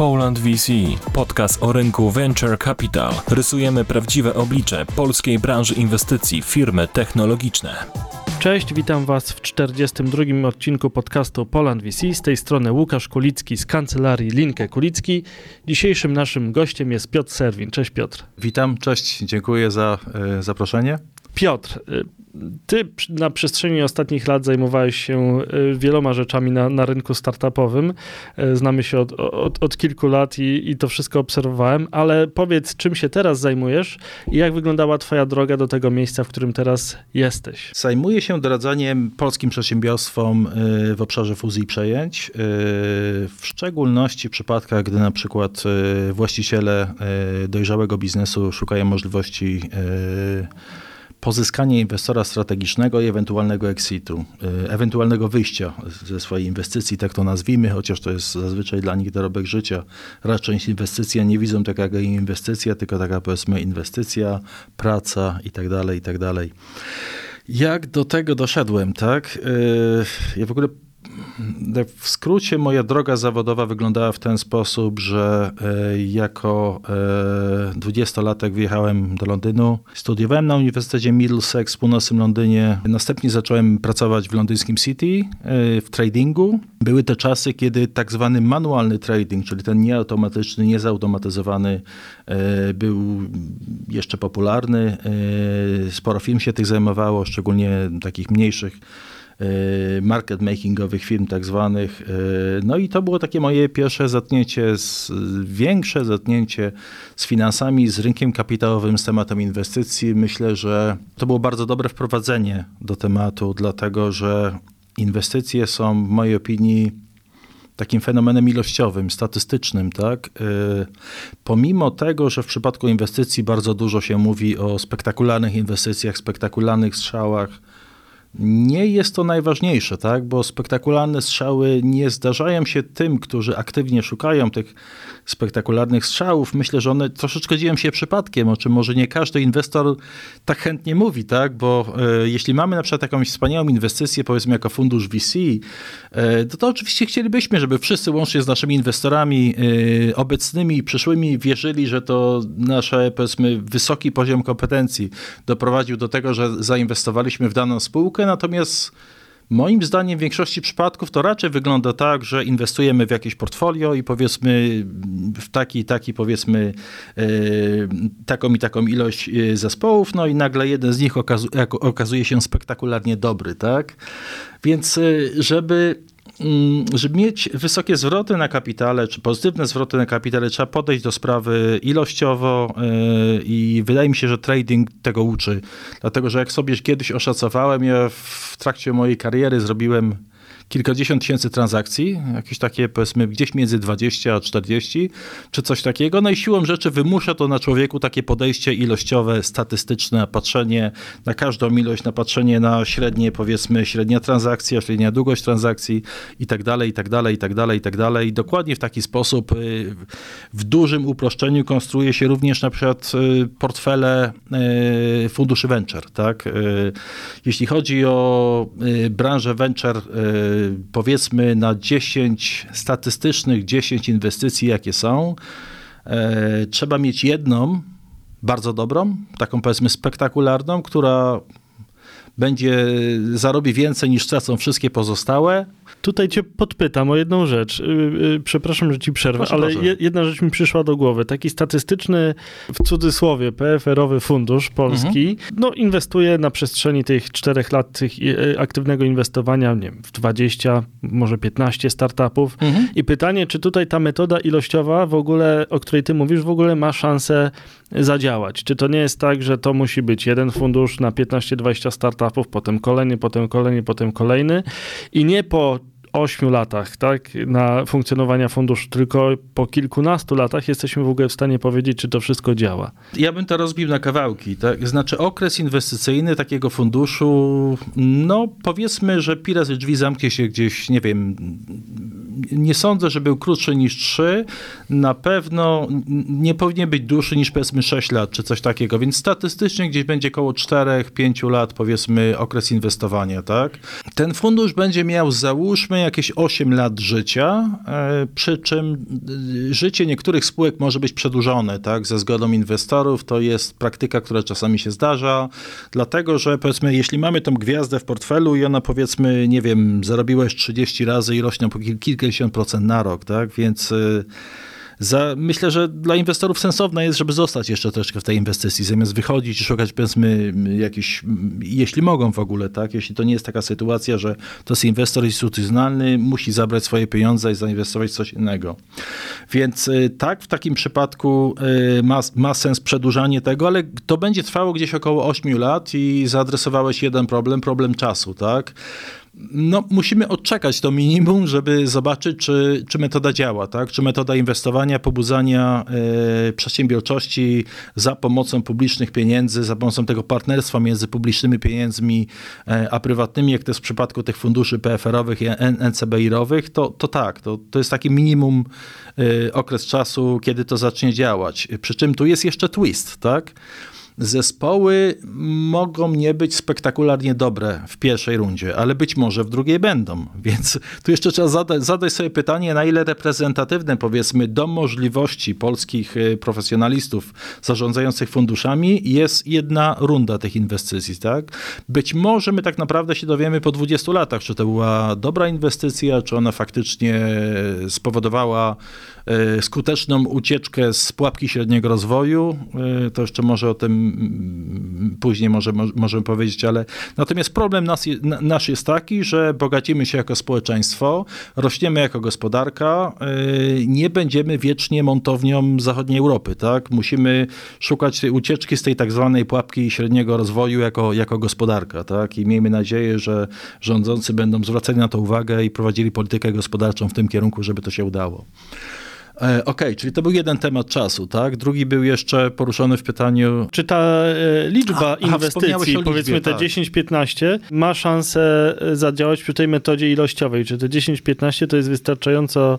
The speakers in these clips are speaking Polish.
Poland VC, podcast o rynku Venture Capital. Rysujemy prawdziwe oblicze polskiej branży inwestycji, firmy technologiczne. Cześć, witam Was w 42. odcinku podcastu Poland VC. Z tej strony Łukasz Kulicki z kancelarii Linkę Kulicki. Dzisiejszym naszym gościem jest Piotr Serwin. Cześć Piotr. Witam, cześć, dziękuję za y, zaproszenie. Piotr, y, ty na przestrzeni ostatnich lat zajmowałeś się y, wieloma rzeczami na, na rynku startupowym. Y, znamy się od, od, od kilku lat i, i, to wszystko obserwowałem, ale powiedz, czym się teraz zajmujesz i jak wyglądała Twoja droga do tego miejsca, w którym teraz jesteś? Zajmuję się doradzaniem polskim przedsiębiorstwom y, w obszarze fuzji i przejęć. W szczególności w przypadkach, gdy na przykład właściciele dojrzałego biznesu szukają możliwości pozyskanie inwestora strategicznego i ewentualnego exitu, y, ewentualnego wyjścia ze swojej inwestycji, tak to nazwijmy, chociaż to jest zazwyczaj dla nich dorobek życia. Raczej inwestycja nie widzą tak jak inwestycja, tylko taka powiedzmy inwestycja, praca i tak dalej, i tak dalej. Jak do tego doszedłem, tak? Y, ja w ogóle w skrócie moja droga zawodowa wyglądała w ten sposób, że e, jako e, dwudziestolatek wyjechałem do Londynu. Studiowałem na Uniwersytecie Middlesex w północnym Londynie. Następnie zacząłem pracować w londyńskim City e, w tradingu. Były te czasy, kiedy tak zwany manualny trading, czyli ten nieautomatyczny, niezautomatyzowany, był jeszcze popularny. Sporo firm się tych zajmowało, szczególnie takich mniejszych market makingowych firm tak zwanych. Y, no i to było takie moje pierwsze zetknięcie, z, większe zetknięcie z finansami, z rynkiem kapitałowym, z tematem inwestycji. Myślę, że to było bardzo dobre wprowadzenie do tematu, dlatego że inwestycje są w mojej opinii takim fenomenem ilościowym, statystycznym, tak? Y, pomimo tego, że w przypadku inwestycji bardzo dużo się mówi o spektakularnych inwestycjach, spektakularnych strzałach, nie jest to najważniejsze, tak? bo spektakularne strzały nie zdarzają się tym, którzy aktywnie szukają tych spektakularnych strzałów. Myślę, że one troszeczkę dzieją się przypadkiem, o czym może nie każdy inwestor tak chętnie mówi, tak? bo e, jeśli mamy na przykład jakąś wspaniałą inwestycję, powiedzmy jako fundusz VC, e, to, to oczywiście chcielibyśmy, żeby wszyscy łącznie z naszymi inwestorami e, obecnymi i przyszłymi wierzyli, że to nasze powiedzmy wysoki poziom kompetencji doprowadził do tego, że zainwestowaliśmy w daną spółkę, spółkę, natomiast moim zdaniem w większości przypadków to raczej wygląda tak, że inwestujemy w jakieś portfolio i powiedzmy w taki, taki powiedzmy e, taką i taką ilość e, zespołów, no i nagle jeden z nich okazuje się spektakularnie dobry, tak? Więc e, żeby żeby mieć wysokie zwroty na kapitale, czy pozytywne zwroty na kapitale, trzeba podejść do sprawy ilościowo yy, i wydaje mi się, że trading tego uczy. Dlatego, że jak sobie kiedyś oszacowałem, ja w trakcie mojej kariery zrobiłem kilkadziesiąt tysięcy transakcji, jakieś takie powiedzmy gdzieś między 20 a 40, czy coś takiego. No i siłą rzeczy wymusza to na człowieku takie podejście ilościowe, statystyczne, patrzenie na każdą ilość, na patrzenie na średnie, powiedzmy średnia transakcja, średnia długość transakcji i tak dalej, i tak dalej, i tak dalej, i tak dalej. I dokładnie w taki sposób y, w dużym uproszczeniu konstruuje się również na przykład y, portfele y, funduszy venture, tak? Jeśli chodzi o branżę venture, powiedzmy na 10 statystycznych 10 inwestycji, jakie są, e, trzeba mieć jedną bardzo dobrą, taką powiedzmy spektakularną, która będzie zarobi więcej niż stracą wszystkie pozostałe, Tutaj cię podpytam o jedną rzecz. Y, y, przepraszam, że ci przerwę, proszę, ale proszę. jedna rzecz mi przyszła do głowy. Taki statystyczny, w cudzysłowie, PFR-owy fundusz polski, mhm. no inwestuje na przestrzeni tych czterech lat tych y, aktywnego inwestowania, nie wiem, w 20, może 15 startupów. Mhm. I pytanie, czy tutaj ta metoda ilościowa w ogóle, o której ty mówisz, w ogóle ma szansę zadziałać? Czy to nie jest tak, że to musi być jeden fundusz na 15-20 startupów, potem kolejny, potem kolejny, potem kolejny i nie po ośmiu latach tak, na funkcjonowania funduszu, tylko po kilkunastu latach jesteśmy w ogóle w stanie powiedzieć, czy to wszystko działa. Ja bym to rozbił na kawałki. Tak? Znaczy okres inwestycyjny takiego funduszu, no powiedzmy, że pira ze drzwi zamknie się gdzieś, nie wiem, nie sądzę, że był krótszy niż 3. Na pewno nie powinien być dłuższy niż powiedzmy 6 lat, czy coś takiego, więc statystycznie gdzieś będzie około 4-5 lat, powiedzmy, okres inwestowania, tak? Ten fundusz będzie miał, załóżmy, jakieś 8 lat życia, e, przy czym e, życie niektórych spółek może być przedłużone, tak, ze zgodą inwestorów. To jest praktyka, która czasami się zdarza, dlatego, że powiedzmy, jeśli mamy tą gwiazdę w portfelu i ona powiedzmy, nie wiem, zarobiłeś 30 razy i rośnie po kilkadziesiąt procent na rok, tak, więc y, za, myślę, że dla inwestorów sensowne jest, żeby zostać jeszcze troszkę w tej inwestycji, zamiast wychodzić i szukać, powiedzmy, jakiś, jeśli mogą w ogóle, tak? Jeśli to nie jest taka sytuacja, że to jest inwestor instytucjonalny, musi zabrać swoje pieniądze i zainwestować w coś innego. Więc y, tak, w takim przypadku y, ma, ma sens przedłużanie tego, ale to będzie trwało gdzieś około 8 lat i zaadresowałeś jeden problem, problem czasu, tak? No, musimy odczekać to minimum, żeby zobaczyć, czy, czy metoda działa, tak? czy metoda inwestowania, pobudzania e, przedsiębiorczości za pomocą publicznych pieniędzy, za pomocą tego partnerstwa między publicznymi pieniędzmi e, a prywatnymi, jak to jest w przypadku tych funduszy PFR-owych i NCBIR-owych, to, to tak, to, to jest taki minimum e, okres czasu, kiedy to zacznie działać. Przy czym tu jest jeszcze twist, tak? Zespoły mogą nie być spektakularnie dobre w pierwszej rundzie, ale być może w drugiej będą. Więc tu jeszcze trzeba zadać, zadać sobie pytanie, na ile reprezentatywne, powiedzmy, do możliwości polskich y, profesjonalistów zarządzających funduszami jest jedna runda tych inwestycji. Tak? Być może my tak naprawdę się dowiemy po 20 latach, czy to była dobra inwestycja, czy ona faktycznie spowodowała y, skuteczną ucieczkę z pułapki średniego rozwoju. Y, to jeszcze może o tym później może, możemy powiedzieć, ale natomiast problem nas, nasz jest taki, że bogacimy się jako społeczeństwo, rośniemy jako gospodarka, y, nie będziemy wiecznie montownią zachodniej Europy, tak? Musimy szukać ucieczki z tej tak zwanej pułapki średniego rozwoju jako, jako gospodarka, tak? I miejmy nadzieję, że rządzący będą zwracali na to uwagę i prowadzili politykę gospodarczą w tym kierunku, żeby to się udało. E, okej, okay, czyli to był jeden temat czasu, tak? Drugi był jeszcze poruszony w pytaniu... Czy ta e, liczba a, inwestycji, liczbie, powiedzmy te tak. 10-15, ma szansę e, zadziałać przy tej metodzie ilościowej? Czy te 10-15 to jest wystarczająco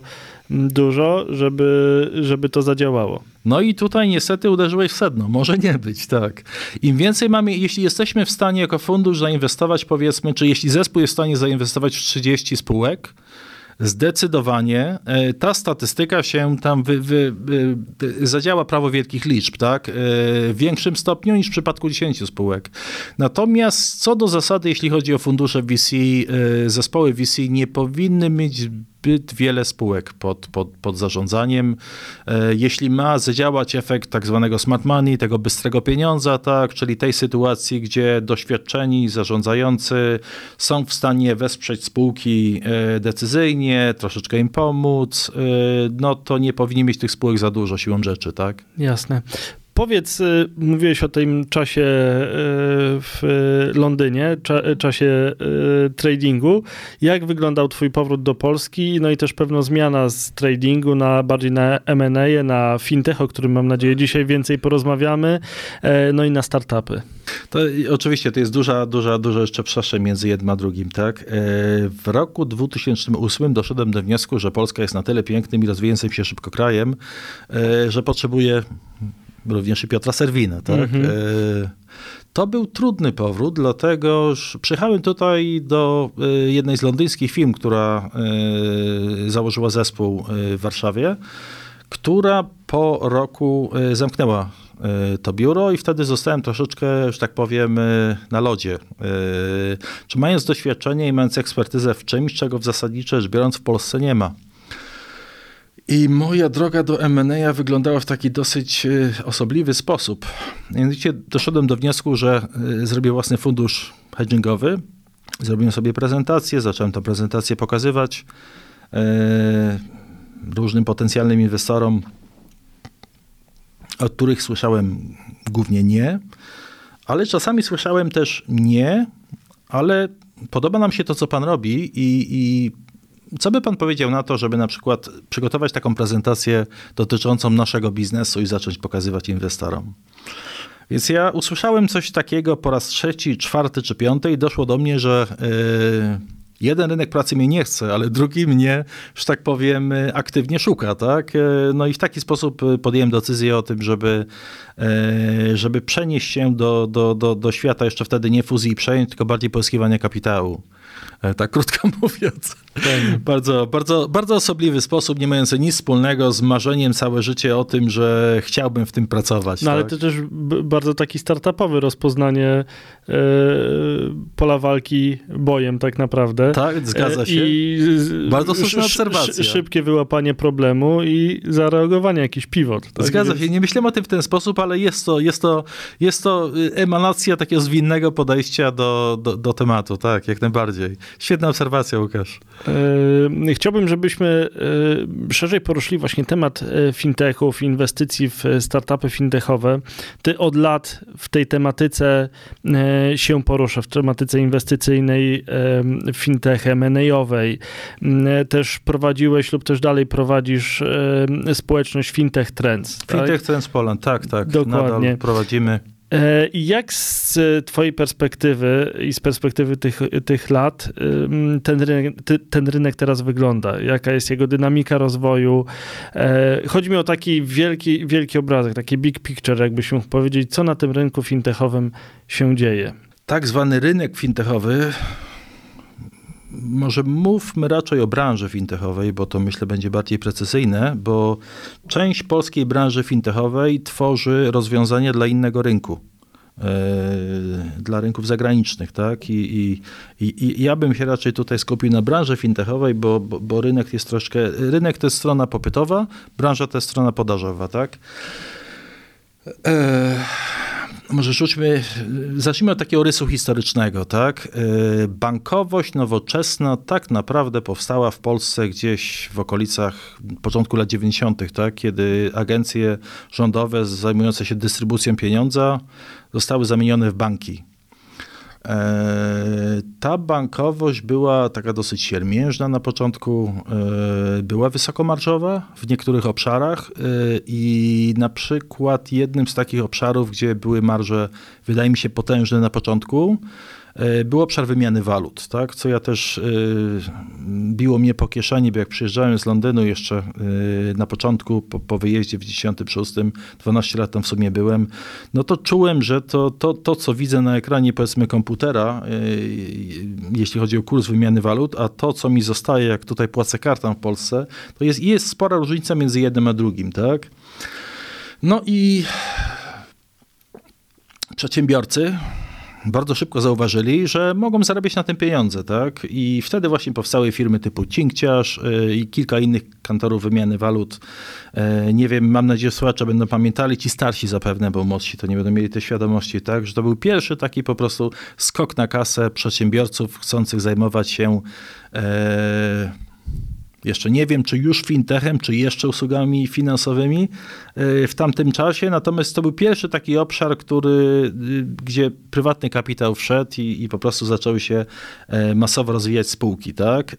dużo, żeby, żeby to zadziałało? No i tutaj niestety uderzyłeś w sedno. Może nie być, tak. Im więcej mamy, jeśli jesteśmy w stanie jako fundusz zainwestować, powiedzmy, czy jeśli zespół jest w stanie zainwestować w 30 spółek, Zdecydowanie e, ta statystyka się tam wy, wy, wy, zadziała prawo wielkich liczb, tak? E, w większym stopniu niż w przypadku 10 spółek. Natomiast co do zasady, jeśli chodzi o fundusze VC, e, zespoły VC nie powinny mieć zbyt wiele spółek pod, pod, pod zarządzaniem. E, jeśli ma zadziałać efekt tak zwanego smart money, tego bystrego pieniądza, tak, czyli tej sytuacji, gdzie doświadczeni zarządzający są w stanie wesprzeć spółki e, decyzyjnie, troszeczkę im pomóc, e, no to nie powinni mieć tych spółek za dużo siłą rzeczy, tak? Jasne. Powiedz, y, mówiłeś o tym czasie y, w Londynie, czasie y, tradingu. Jak wyglądał twój powrót do Polski? No i też pewna zmiana z tradingu na bardziej na M&A, na fintech, o którym mam nadzieję dzisiaj więcej porozmawiamy, e, no i na startupy. To oczywiście to jest duża, duża, duża jeszcze przestrzeń między jednym a drugim, tak? E, w roku 2008 doszedłem do wniosku, że Polska jest na tyle pięknym i rozwijającym się szybko krajem, e, że potrzebuje również i Piotra Serwina. Tak? Mhm. E, to był trudny powrót, dlatego że przyjechałem tutaj do e, jednej z londyńskich firm, która e, założyła zespół w Warszawie, która po roku zamknęła to biuro i wtedy zostałem troszeczkę, że tak powiem, na lodzie. Czy mając doświadczenie i mając ekspertyzę w czymś, czego w zasadniczo rzecz biorąc w Polsce nie ma. I moja droga do M&A wyglądała w taki dosyć e, osobliwy sposób. Mianowicie doszedłem do wniosku, że e, zrobię własny fundusz hedgingowy. Zrobiłem sobie prezentację, zacząłem tę prezentację pokazywać e, różnym potencjalnym inwestorom, od których słyszałem głównie nie, ale czasami słyszałem też nie, ale podoba nam się to, co pan robi i, i co by pan powiedział na to, żeby na przykład przygotować taką prezentację dotyczącą naszego biznesu i zacząć pokazywać inwestorom? Więc ja usłyszałem coś takiego po raz trzeci, czwarty czy piąty i doszło do mnie, że jeden rynek pracy mnie nie chce, ale drugi mnie, że tak powiem, aktywnie szuka, tak? No i w taki sposób podjąłem decyzję o tym, żeby, żeby przenieść się do, do, do, do świata jeszcze wtedy nie fuzji i przejęć, tylko bardziej pozyskiwania kapitału. E, tak krótko mówiąc. Tak. Bardzo, bardzo, bardzo osobliwy sposób, nie mający nic wspólnego z marzeniem całe życie o tym, że chciałbym w tym pracować. No tak? ale to też bardzo taki startupowy rozpoznanie e, pola walki bojem tak naprawdę. Tak, zgadza się. I bardzo słuszna obserwacja. Szybkie wyłapanie problemu i zareagowanie, jakiś pivot. Tak? Zgadza Więc... się. Nie myślałem o tym w ten sposób, ale jest to, jest to, jest to emanacja takiego zwinnego podejścia do, do, do tematu, tak, jak najbardziej. Świetna obserwacja, Łukasz. E, chciałbym, żebyśmy e, szerzej poruszyli właśnie temat e, fintechów, inwestycji w startupy fintechowe. Ty od lat w tej tematyce się porusza, w tematyce inwestycyjnej, fintech, M&A-owej. Też prowadziłeś lub też dalej prowadzisz społeczność Fintech Trends. Fintech tak? Trends Poland, tak, tak. Dokładnie. Nadal prowadzimy. E, jak z Twojej perspektywy i z perspektywy tych, tych lat ten rynek, ten rynek teraz wygląda? Jaka jest jego dynamika rozwoju? E, chodzi mi o taki wielki, wielki obrazek, taki big picture, jakbyś mógł powiedzieć, co na tym rynku fintechowym się dzieje. Tak zwany rynek fintechowy może mówmy raczej o branży fintechowej, bo to myślę będzie bardziej precyzyjne, bo część polskiej branży fintechowej tworzy rozwiązania dla innego rynku. Yy, dla rynków zagranicznych, tak? I, i, i, I, ja bym się raczej tutaj skupił na branży fintechowej, bo, bo, bo rynek jest troszkę, rynek to jest strona popytowa, branża to jest strona podażowa, tak? E, może rzućmy, zacznijmy od takiego rysu historycznego, tak? E, bankowość nowoczesna tak naprawdę powstała w Polsce gdzieś w okolicach początku lat 90., tak? Kiedy agencje rządowe zajmujące się dystrybucją pieniądza zostały zamienione w banki. E, ta bankowość była taka dosyć siermiężna na początku, e, była wysokomarżowa w niektórych obszarach e, i na przykład jednym z takich obszarów, gdzie były marże, wydaje mi się, potężne na początku, był obszar wymiany walut, tak? co ja też e, biło mnie po kieszeni, bo jak przyjeżdżałem z Londynu jeszcze e, na początku, po, po wyjeździe w 96, 12 lat tam w sumie byłem, no to czułem, że to, to, to co widzę na ekranie powiedzmy komputera, jeśli chodzi o kurs wymiany walut, a to co mi zostaje, jak tutaj płacę kartą w Polsce, to jest, jest spora różnica między jednym a drugim, tak? No i przedsiębiorcy, bardzo szybko zauważyli, że mogą zarabiać na tym pieniądze, tak? I wtedy właśnie powstały firmy typu Cinkciarz y, i kilka innych kantorów wymiany walut. Y, nie wiem, mam nadzieję, że słuchacze będą pamiętali, ci starsi zapewne, bo młodsi to nie będą mieli tej świadomości, tak? Że to był pierwszy taki po prostu skok na kasę przedsiębiorców chcących zajmować się e, jeszcze nie wiem, czy już fintechem, czy jeszcze usługami finansowymi e, w tamtym czasie, natomiast to był pierwszy taki obszar, który, y, gdzie prywatny kapitał wszedł i, i po prostu zaczęły się e, masowo rozwijać spółki, tak?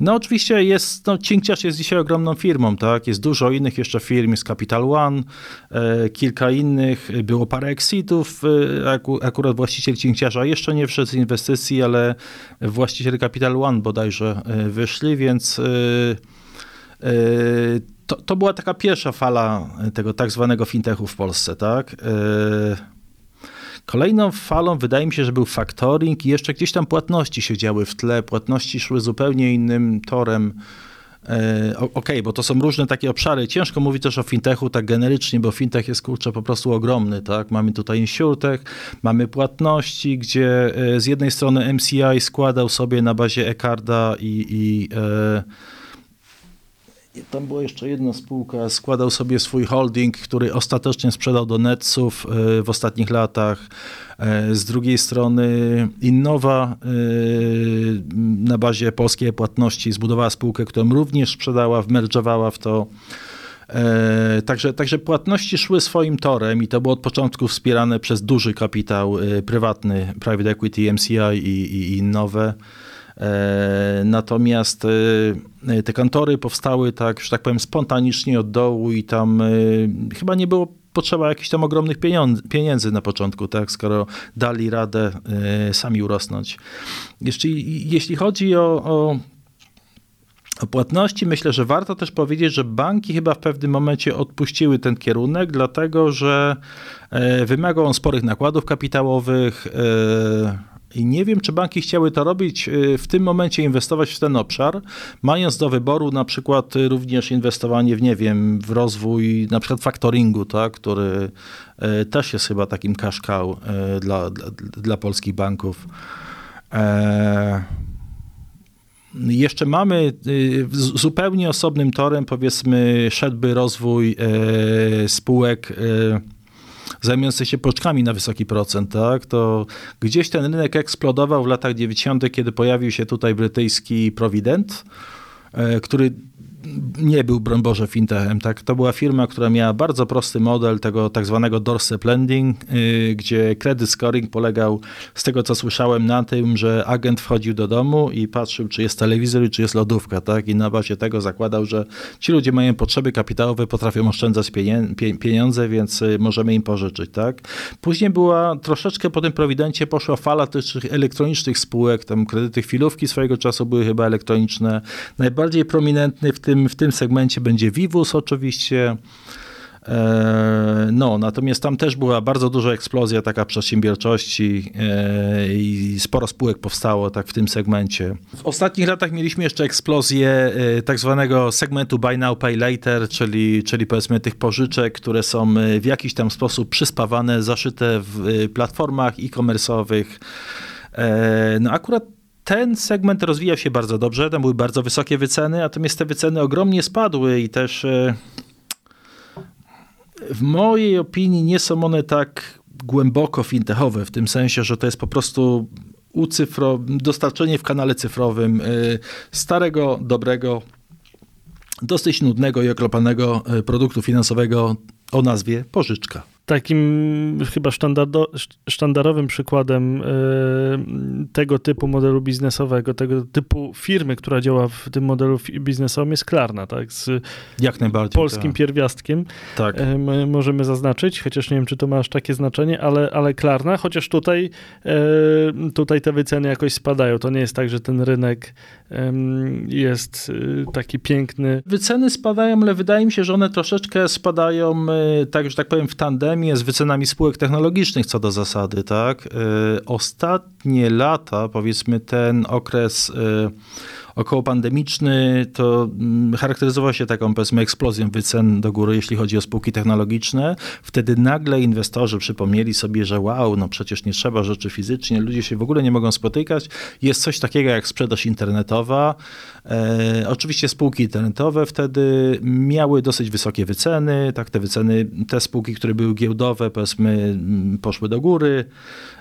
No oczywiście jest, no Cinkciarz jest dzisiaj ogromną firmą, tak? Jest dużo innych jeszcze firm, jest Capital One, e, kilka innych, było parę exitów, e, aku, akurat właściciel Cinkciarza jeszcze nie wszedł z inwestycji, ale właściciel Capital One bodajże e, wyszli, więc to, to była taka pierwsza fala tego tak zwanego fintechu w Polsce, tak? Kolejną falą wydaje mi się, że był factoring i jeszcze gdzieś tam płatności się działy w tle. Płatności szły zupełnie innym torem. E, okej, okay, bo to są różne takie obszary. Ciężko mówić też o fintechu tak generycznie, bo fintech jest kurczę po prostu ogromny, tak? Mamy tutaj insurtech, mamy płatności, gdzie e, z jednej strony MCI składał sobie na bazie e-carda i, i e, tam była jeszcze jedna spółka, składał sobie swój holding, który ostatecznie sprzedał do Netsów e, w ostatnich latach. E, z drugiej strony Innowa e, na bazie polskiej płatności zbudowała spółkę, którą również sprzedała, wmerdżowała w to. Także, także płatności szły swoim torem i to było od początku wspierane przez duży kapitał prywatny, private equity, MCI i, i innowe. E, natomiast e, te kantory powstały tak, że tak powiem, spontanicznie od dołu i tam e, chyba nie było potrzeba jakichś tam ogromnych pieniędzy na początku, tak, skoro dali radę sami urosnąć. Jeśli, jeśli chodzi o, o o płatności myślę, że warto też powiedzieć, że banki chyba w pewnym momencie odpuściły ten kierunek, dlatego że e, wymagał on sporych nakładów kapitałowych. E, I nie wiem, czy banki chciały to robić e, w tym momencie, inwestować w ten obszar, mając do wyboru na przykład również inwestowanie w, nie wiem, w rozwój na przykład faktoringu, tak, który też jest chyba takim cow dla, dla, dla polskich banków. Jeszcze mamy y, zupełnie osobnym torem, powiedzmy, szedłby rozwój e, spółek e, zajmujących się poczkami na wysoki procent, tak? To gdzieś ten rynek eksplodował w latach 90., kiedy pojawił się tutaj brytyjski Provident, e, który nie był, broń Boże, fintechem. Tak? To była firma, która miała bardzo prosty model tego tak zwanego doorstep lending, yy, gdzie credit scoring polegał, z tego co słyszałem, na tym, że agent wchodził do domu i patrzył, czy jest telewizor i czy jest lodówka. Tak? I na bazie tego zakładał, że ci ludzie mają potrzeby kapitałowe, potrafią oszczędzać pieniądze, więc y, możemy im pożyczyć. Tak? Później była troszeczkę po tym prowidencie poszła fala tych elektronicznych spółek, tam kredyty chwilówki swojego czasu były chyba elektroniczne. Najbardziej prominentny w tym tym, w tym segmencie będzie Vivus oczywiście. E, no, natomiast tam też była bardzo duża eksplozja taka przedsiębiorczości e, i sporo spółek powstało tak w tym segmencie. W ostatnich latach mieliśmy jeszcze eksplozję e, tak zwanego segmentu buy now, pay later, czyli, czyli powiedzmy tych pożyczek, które są w jakiś tam sposób przyspawane, zaszyte w platformach e-commerce'owych. No akurat ten segment rozwijał się bardzo dobrze, tam były bardzo wysokie wyceny, natomiast te wyceny ogromnie spadły i też e, w mojej opinii nie są one tak głęboko fintechowe, w tym sensie, że to jest po prostu ucyfro, dostarczenie w kanale cyfrowym e, starego, dobrego, dosyć nudnego i oklepanego e, produktu finansowego o nazwie pożyczka. Takim chyba sztandarowym przykładem e, tego typu modelu biznesowego, tego typu firmy, która działa w tym modelu biznesowym jest Klarna, tak? Z Jak najbardziej. Polskim tak. pierwiastkiem. Tak. E, możemy zaznaczyć, chociaż nie wiem, czy to ma aż takie znaczenie, ale, ale Klarna, chociaż tutaj, e, tutaj te wyceny jakoś spadają. To nie jest tak, że ten rynek jest taki piękny. Wyceny spadają, ale wydaje mi się, że one troszeczkę spadają, tak, że tak powiem, w tandemie z wycenami spółek technologicznych co do zasady, tak? Y, ostatnie lata, powiedzmy ten okres około pandemiczny to mm, charakteryzował się taką powiedzmy eksplozją wycen do góry, jeśli chodzi o spółki technologiczne. Wtedy nagle inwestorzy przypomnieli sobie, że wow, no przecież nie trzeba rzeczy fizycznie, ludzie się w ogóle nie mogą spotykać. Jest coś takiego jak sprzedaż internetowa. E, oczywiście spółki internetowe wtedy miały dosyć wysokie wyceny. Tak, te wyceny, te spółki, które były giełdowe, powiedzmy, mm, poszły do góry.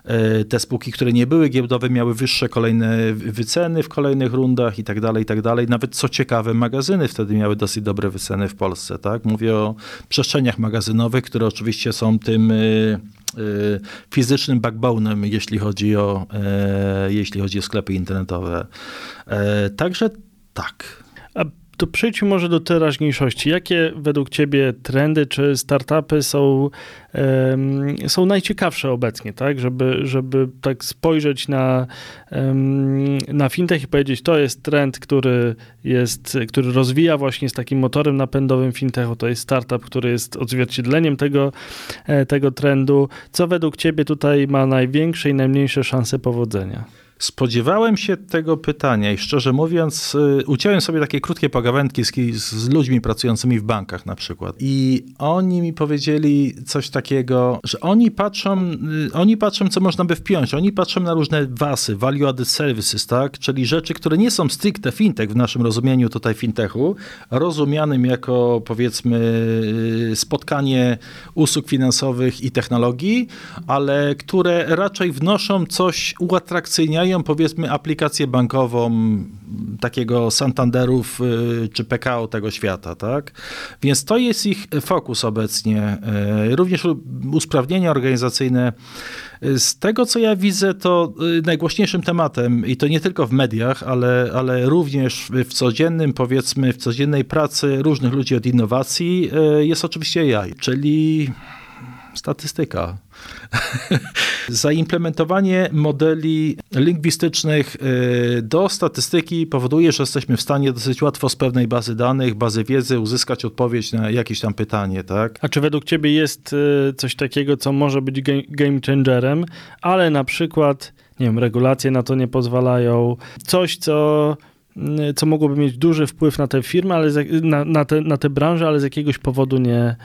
E, te spółki, które nie były giełdowe, miały wyższe kolejne wyceny w kolejnych rundach i tak dalej, i tak dalej. Nawet co ciekawe, magazyny wtedy miały dosyć dobre wyceny w Polsce, tak? Mówię o przestrzeniach magazynowych, które oczywiście są tym y, y, fizycznym backbone'em, jeśli chodzi o, e, jeśli chodzi o sklepy internetowe. E, także tak. To przejdźmy może do teraźniejszości. Jakie według Ciebie trendy czy startupy są, um, są najciekawsze obecnie, tak? Żeby, żeby tak spojrzeć na, um, na fintech i powiedzieć, to jest trend, który jest, który rozwija właśnie z takim motorem napędowym fintechu, to jest startup, który jest odzwierciedleniem tego, e, tego trendu. Co według Ciebie tutaj ma największe i najmniejsze szanse powodzenia? Spodziewałem się tego pytania i szczerze mówiąc, y, uciąłem sobie takie krótkie pogawędki z, z, ludźmi pracującymi w bankach na przykład. I oni mi powiedzieli coś takiego, że oni patrzą, y, oni patrzą, co można by wpiąć. Oni patrzą na różne wasy, value added services, tak? Czyli rzeczy, które nie są stricte fintech w naszym rozumieniu tutaj fintechu, rozumianym jako powiedzmy y, spotkanie usług finansowych i technologii, ale które raczej wnoszą coś, uatrakcyjniają mają powiedzmy aplikację bankową takiego Santanderów y, czy PKO tego świata, tak? Więc to jest ich fokus obecnie. Y, również usprawnienia organizacyjne. Z tego, co ja widzę, to y, najgłośniejszym tematem, i to nie tylko w mediach, ale, ale również w codziennym, powiedzmy, w codziennej pracy różnych ludzi od innowacji, jest oczywiście AI, czyli Statystyka. Zaimplementowanie modeli lingwistycznych y, do statystyki powoduje, że jesteśmy w stanie dosyć łatwo z pewnej bazy danych, bazy wiedzy uzyskać odpowiedź na jakieś tam pytanie, tak? A czy według ciebie jest y, coś takiego, co może być game changerem, ale na przykład, nie wiem, regulacje na to nie pozwalają, coś, co y, co mogłoby mieć duży wpływ na tę firmę, ale na, na, te, na tę branżę, ale z jakiegoś powodu nie,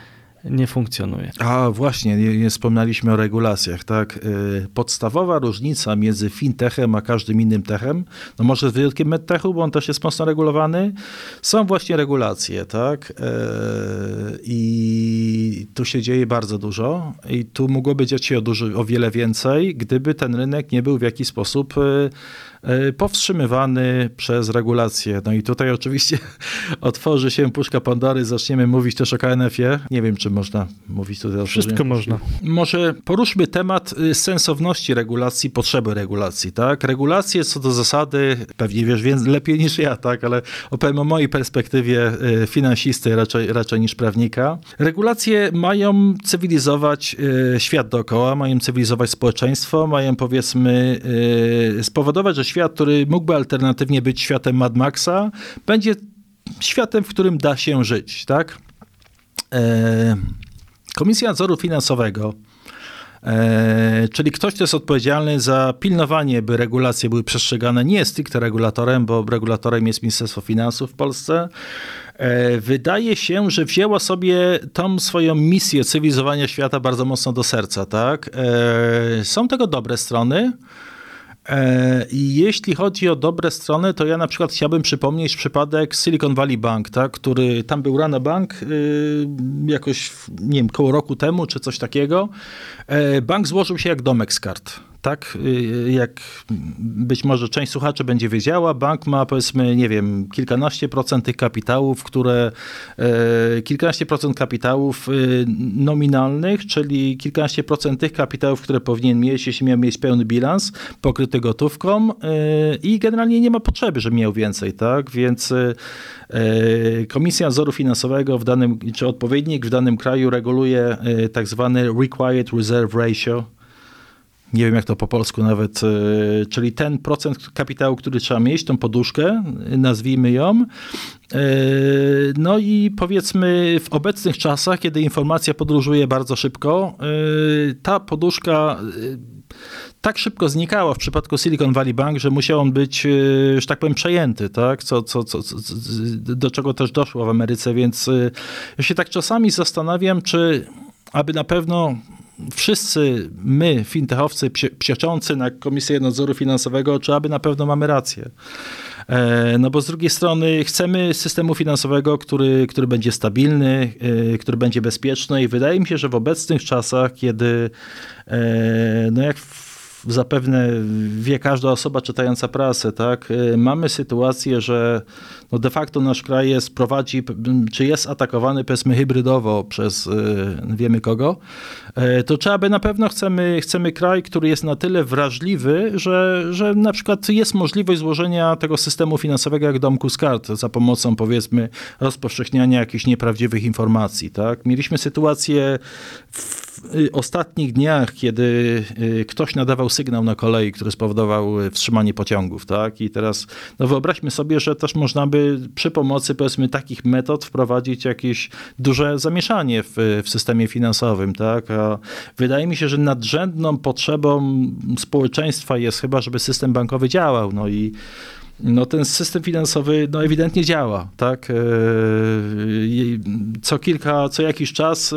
nie funkcjonuje. A właśnie, nie, nie wspomnieliśmy o regulacjach, tak? Y, podstawowa różnica między fintechem a każdym innym techem, no może z wyjątkiem medtechu, bo on też jest mocno regulowany, są właśnie regulacje, tak? Y, I tu się dzieje bardzo dużo i tu mogłoby dziać się o, dużo, o wiele więcej, gdyby ten rynek nie był w jakiś sposób y, powstrzymywany przez regulacje. No i tutaj oczywiście otworzy się puszka Pandory, zaczniemy mówić też o KNF-ie. Nie wiem, czy można mówić tutaj o Wszystko można. Może poruszmy temat y, sensowności regulacji, potrzeby regulacji, tak? Regulacje co do zasady, pewnie wiesz więc lepiej niż ja, tak? Ale opowiem o mojej perspektywie y, finansisty raczej, raczej niż prawnika. Regulacje mają cywilizować y, świat dookoła, mają cywilizować społeczeństwo, mają powiedzmy spowodować, że świat, który mógłby alternatywnie być światem Mad Maxa, będzie światem, w którym da się żyć, tak? E, Komisja Nadzoru Finansowego, e, czyli ktoś, kto jest odpowiedzialny za pilnowanie, by regulacje były przestrzegane, nie jest stricte regulatorem, bo regulatorem jest Ministerstwo Finansów w Polsce. E, wydaje się, że wzięła sobie tą swoją misję cywilizowania świata bardzo mocno do serca, tak? Są tego dobre strony. E, I jeśli chodzi o dobre strony, to ja na przykład chciałbym przypomnieć przypadek Silicon Valley Bank, tak, który tam był Rana Bank y, jakoś, nie wiem, koło roku temu czy coś takiego. E, bank złożył się jak domek z kart tak, y, jak być może część słuchaczy będzie wiedziała, bank ma powiedzmy, nie wiem, kilkanaście procent tych kapitałów, które, e, kilkanaście procent kapitałów y, nominalnych, czyli kilkanaście procent tych kapitałów, które powinien mieć, jeśli miał mieć pełny bilans, pokryty gotówką e, i generalnie nie ma potrzeby, żeby miał więcej, tak, więc e, Komisja Nadzoru Finansowego w danym, czy odpowiednik w danym kraju reguluje tak zwany Required Reserve Ratio, nie wiem jak to po polsku nawet, e, czyli ten procent kapitału, który trzeba mieć, tą poduszkę, nazwijmy ją. E, no i powiedzmy w obecnych czasach, kiedy informacja podróżuje bardzo szybko, e, ta poduszka tak szybko znikała w przypadku Silicon Valley Bank, że musiał on być, że tak powiem, przejęty, tak? Co, co, co, do czego też doszło w Ameryce, więc ja się tak czasami zastanawiam, czy aby na pewno wszyscy my, fintechowcy, psioczący na Komisję Nadzoru Finansowego, czy aby na pewno mamy rację. E, no bo z drugiej strony chcemy systemu finansowego, który, który będzie stabilny, e, który będzie bezpieczny i wydaje mi się, że w obecnych czasach, kiedy e, no jak zapewne wie każda osoba czytająca prasę, tak? Y, mamy sytuację, że no de facto nasz kraj jest, prowadzi, czy jest atakowany powiedzmy hybrydowo przez y, wiemy kogo, y, to trzeba by na pewno chcemy, chcemy kraj, który jest na tyle wrażliwy, że, że na przykład jest możliwość złożenia tego systemu finansowego jak domku z kart za pomocą powiedzmy rozpowszechniania jakichś nieprawdziwych informacji, tak? Mieliśmy sytuację w ostatnich dniach, kiedy ktoś nadawał sygnał na kolei, który spowodował e, wstrzymanie pociągów, tak? I teraz, no wyobraźmy sobie, że też można by przy pomocy, powiedzmy, takich metod wprowadzić jakieś duże zamieszanie w, w systemie finansowym, tak? A wydaje mi się, że nadrzędną potrzebą społeczeństwa jest chyba, żeby system bankowy działał, no i no ten system finansowy no ewidentnie działa, tak? E, co kilka, co jakiś czas e,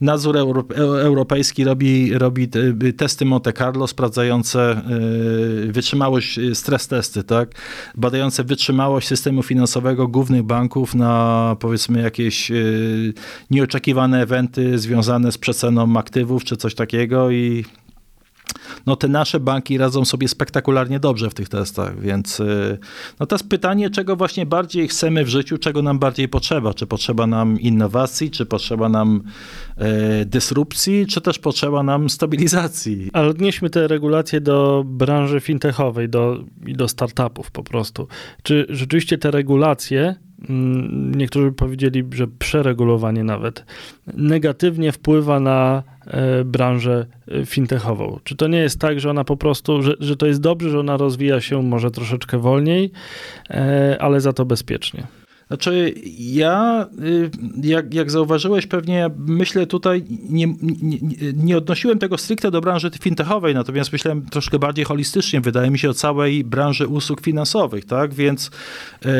nadzór europejski robi, robi testy Monte Carlo sprawdzające e, wytrzymałość, stres testy, tak? Badające wytrzymałość systemu finansowego głównych banków na powiedzmy jakieś nieoczekiwane eventy związane z przeceną aktywów czy coś takiego i no te nasze banki radzą sobie spektakularnie dobrze w tych testach, więc y, no jest pytanie, czego właśnie bardziej chcemy w życiu, czego nam bardziej potrzeba. Czy potrzeba nam innowacji, czy potrzeba nam e, dysrupcji, czy też potrzeba nam stabilizacji. Ale odnieśmy te regulacje do branży fintechowej, do, i do startupów po prostu. Czy rzeczywiście te regulacje mm, niektórzy powiedzieli, że przeregulowanie nawet, negatywnie wpływa na e, branżę e, fintechową? Czy to nie jest tak, że ona po prostu, że, że to jest dobrze, że ona rozwija się może troszeczkę wolniej, e, ale za to bezpiecznie? Znaczy, ja, y, jak, jak zauważyłeś, pewnie myślę tutaj, nie, nie, nie, odnosiłem tego stricte do branży fintechowej, natomiast myślałem troszkę bardziej holistycznie, wydaje mi się, o całej branży usług finansowych, tak? Więc y,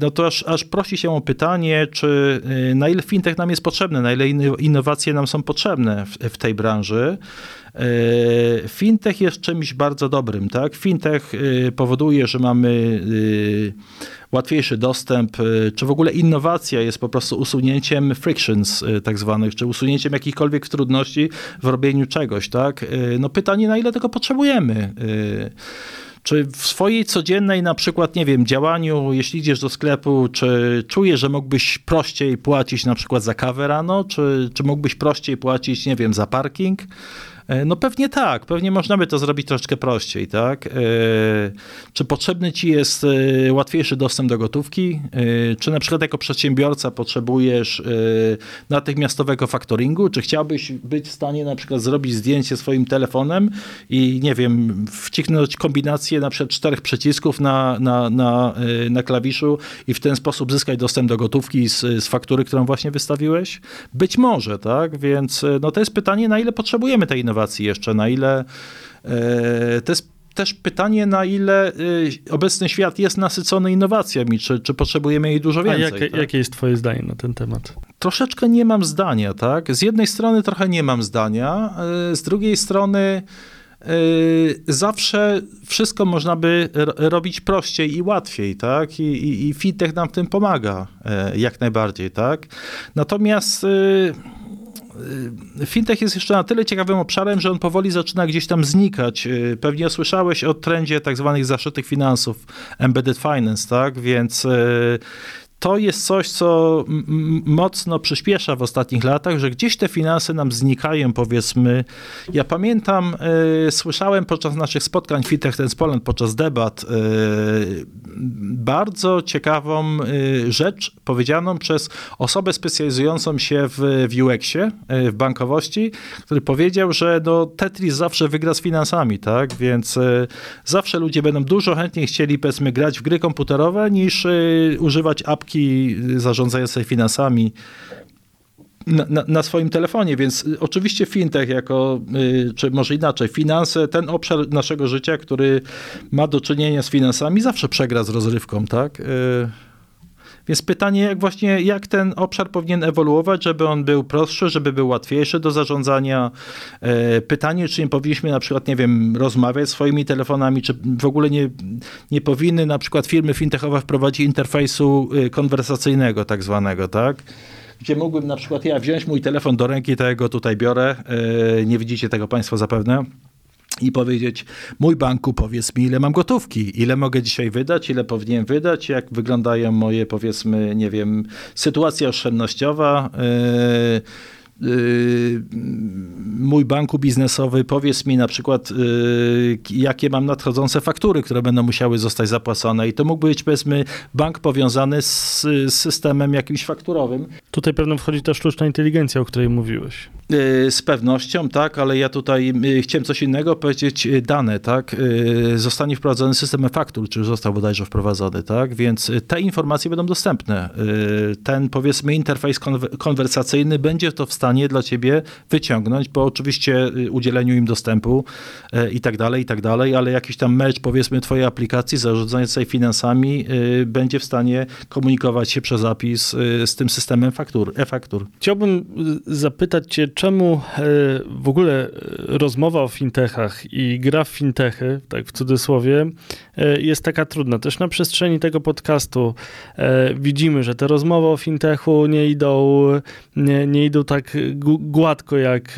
no to aż, aż prosi się o pytanie, czy y, na ile fintech nam jest potrzebny, na ile innowacje nam są potrzebne w, w tej branży. Fintech jest czymś bardzo dobrym, tak? Fintech powoduje, że mamy łatwiejszy dostęp, czy w ogóle innowacja jest po prostu usunięciem frictions tak zwanych, czy usunięciem jakichkolwiek trudności w robieniu czegoś, tak? No pytanie, na ile tego potrzebujemy? Czy w swojej codziennej na przykład, nie wiem, działaniu, jeśli idziesz do sklepu, czy czujesz, że mógłbyś prościej płacić na przykład za kawę rano, czy, czy mógłbyś prościej płacić, nie wiem, za parking? E, no pewnie tak, pewnie można by to zrobić troszkę prościej, tak? E, czy potrzebny ci jest e, łatwiejszy dostęp do gotówki? Czy na przykład jako przedsiębiorca potrzebujesz natychmiastowego faktoringu? Czy chciałbyś być w stanie na przykład zrobić zdjęcie swoim telefonem i nie wiem, wcisnąć kombinację na przykład czterech przycisków na, na, na, na klawiszu i w ten sposób zyskać dostęp do gotówki z, z faktury, którą właśnie wystawiłeś? Być może, tak? Więc no to jest pytanie, na ile potrzebujemy tej innowacji innowacji jeszcze, na ile e, to jest też pytanie, na ile e, obecny świat jest nasycony innowacjami, czy, czy potrzebujemy jej dużo więcej. A jakie, tak? jakie jest twoje zdanie na ten temat? Troszeczkę nie mam zdania, tak? Z jednej strony trochę nie mam zdania, e, z drugiej strony zawsze wszystko można by robić prościej i łatwiej, tak? I, i, i fintech nam w tym pomaga jak najbardziej, tak? Natomiast fintech jest jeszcze na tyle ciekawym obszarem, że on powoli zaczyna gdzieś tam znikać. Y, pewnie słyszałeś o trendzie tak zwanych zaszytych finansów, embedded finance, tak? Więc y, to jest coś, co mocno przyspiesza w ostatnich latach, że gdzieś te finanse nam znikają, powiedzmy. Ja pamiętam, y, słyszałem podczas naszych spotkań Fintech Trends Poland, podczas debat, y, bardzo ciekawą y, rzecz powiedzianą przez osobę specjalizującą się w, w UX-ie, w bankowości, który powiedział, że no, Tetris zawsze wygra z finansami, tak? Więc zawsze ludzie będą dużo chętniej chcieli, powiedzmy, grać w gry komputerowe, niż używać apki spółki zarządzającej finansami na, na, na, swoim telefonie, więc oczywiście fintech jako, y, czy może inaczej, finanse, ten obszar naszego życia, który ma do czynienia z finansami, zawsze przegra z rozrywką, tak? Więc pytanie, jak właśnie, jak ten obszar powinien ewoluować, żeby on był prostszy, żeby był łatwiejszy do zarządzania. E, pytanie, czy nie powinniśmy na przykład, nie wiem, rozmawiać swoimi telefonami, czy w ogóle nie, nie powinny na przykład firmy fintechowe wprowadzić interfejsu y, konwersacyjnego tak zwanego, tak? Gdzie mógłbym na przykład ja wziąć mój telefon do ręki, tak go tutaj biorę, e, nie widzicie tego Państwo zapewne, i powiedzieć, mój banku, powiedz mi, ile mam gotówki, ile mogę dzisiaj wydać, ile powinienem wydać, jak wyglądają moje, powiedzmy, nie wiem, sytuacja oszczędnościowa. Yy, mój banku biznesowy, powiedz mi na przykład, y, jakie mam nadchodzące faktury, które będą musiały zostać zapłacone. I to mógł być, powiedzmy, bank powiązany z, z systemem jakimś fakturowym. Tutaj pewno wchodzi ta sztuczna inteligencja, o której mówiłeś. Y, z pewnością, tak, ale ja tutaj chciałem coś innego powiedzieć, dane, tak, zostanie wprowadzony system faktur, czy został bodajże wprowadzony, tak, więc te informacje będą dostępne. Ten, powiedzmy, interfejs konwersacyjny będzie to w stanie stanie dla ciebie wyciągnąć, po oczywiście y, udzieleniu im dostępu y, i tak dalej, i tak dalej, ale jakiś tam mecz, powiedzmy, twojej aplikacji zarządzającej finansami y, będzie w stanie komunikować się przez zapis z tym systemem faktur, e-faktur. Chciałbym zapytać cię, czemu w ogóle rozmowa o fintechach i gra w fintechy, tak w cudzysłowie, jest taka trudna. Też na przestrzeni tego podcastu widzimy, że te rozmowy o fintechu nie idą, nie, nie idą tak gładko jak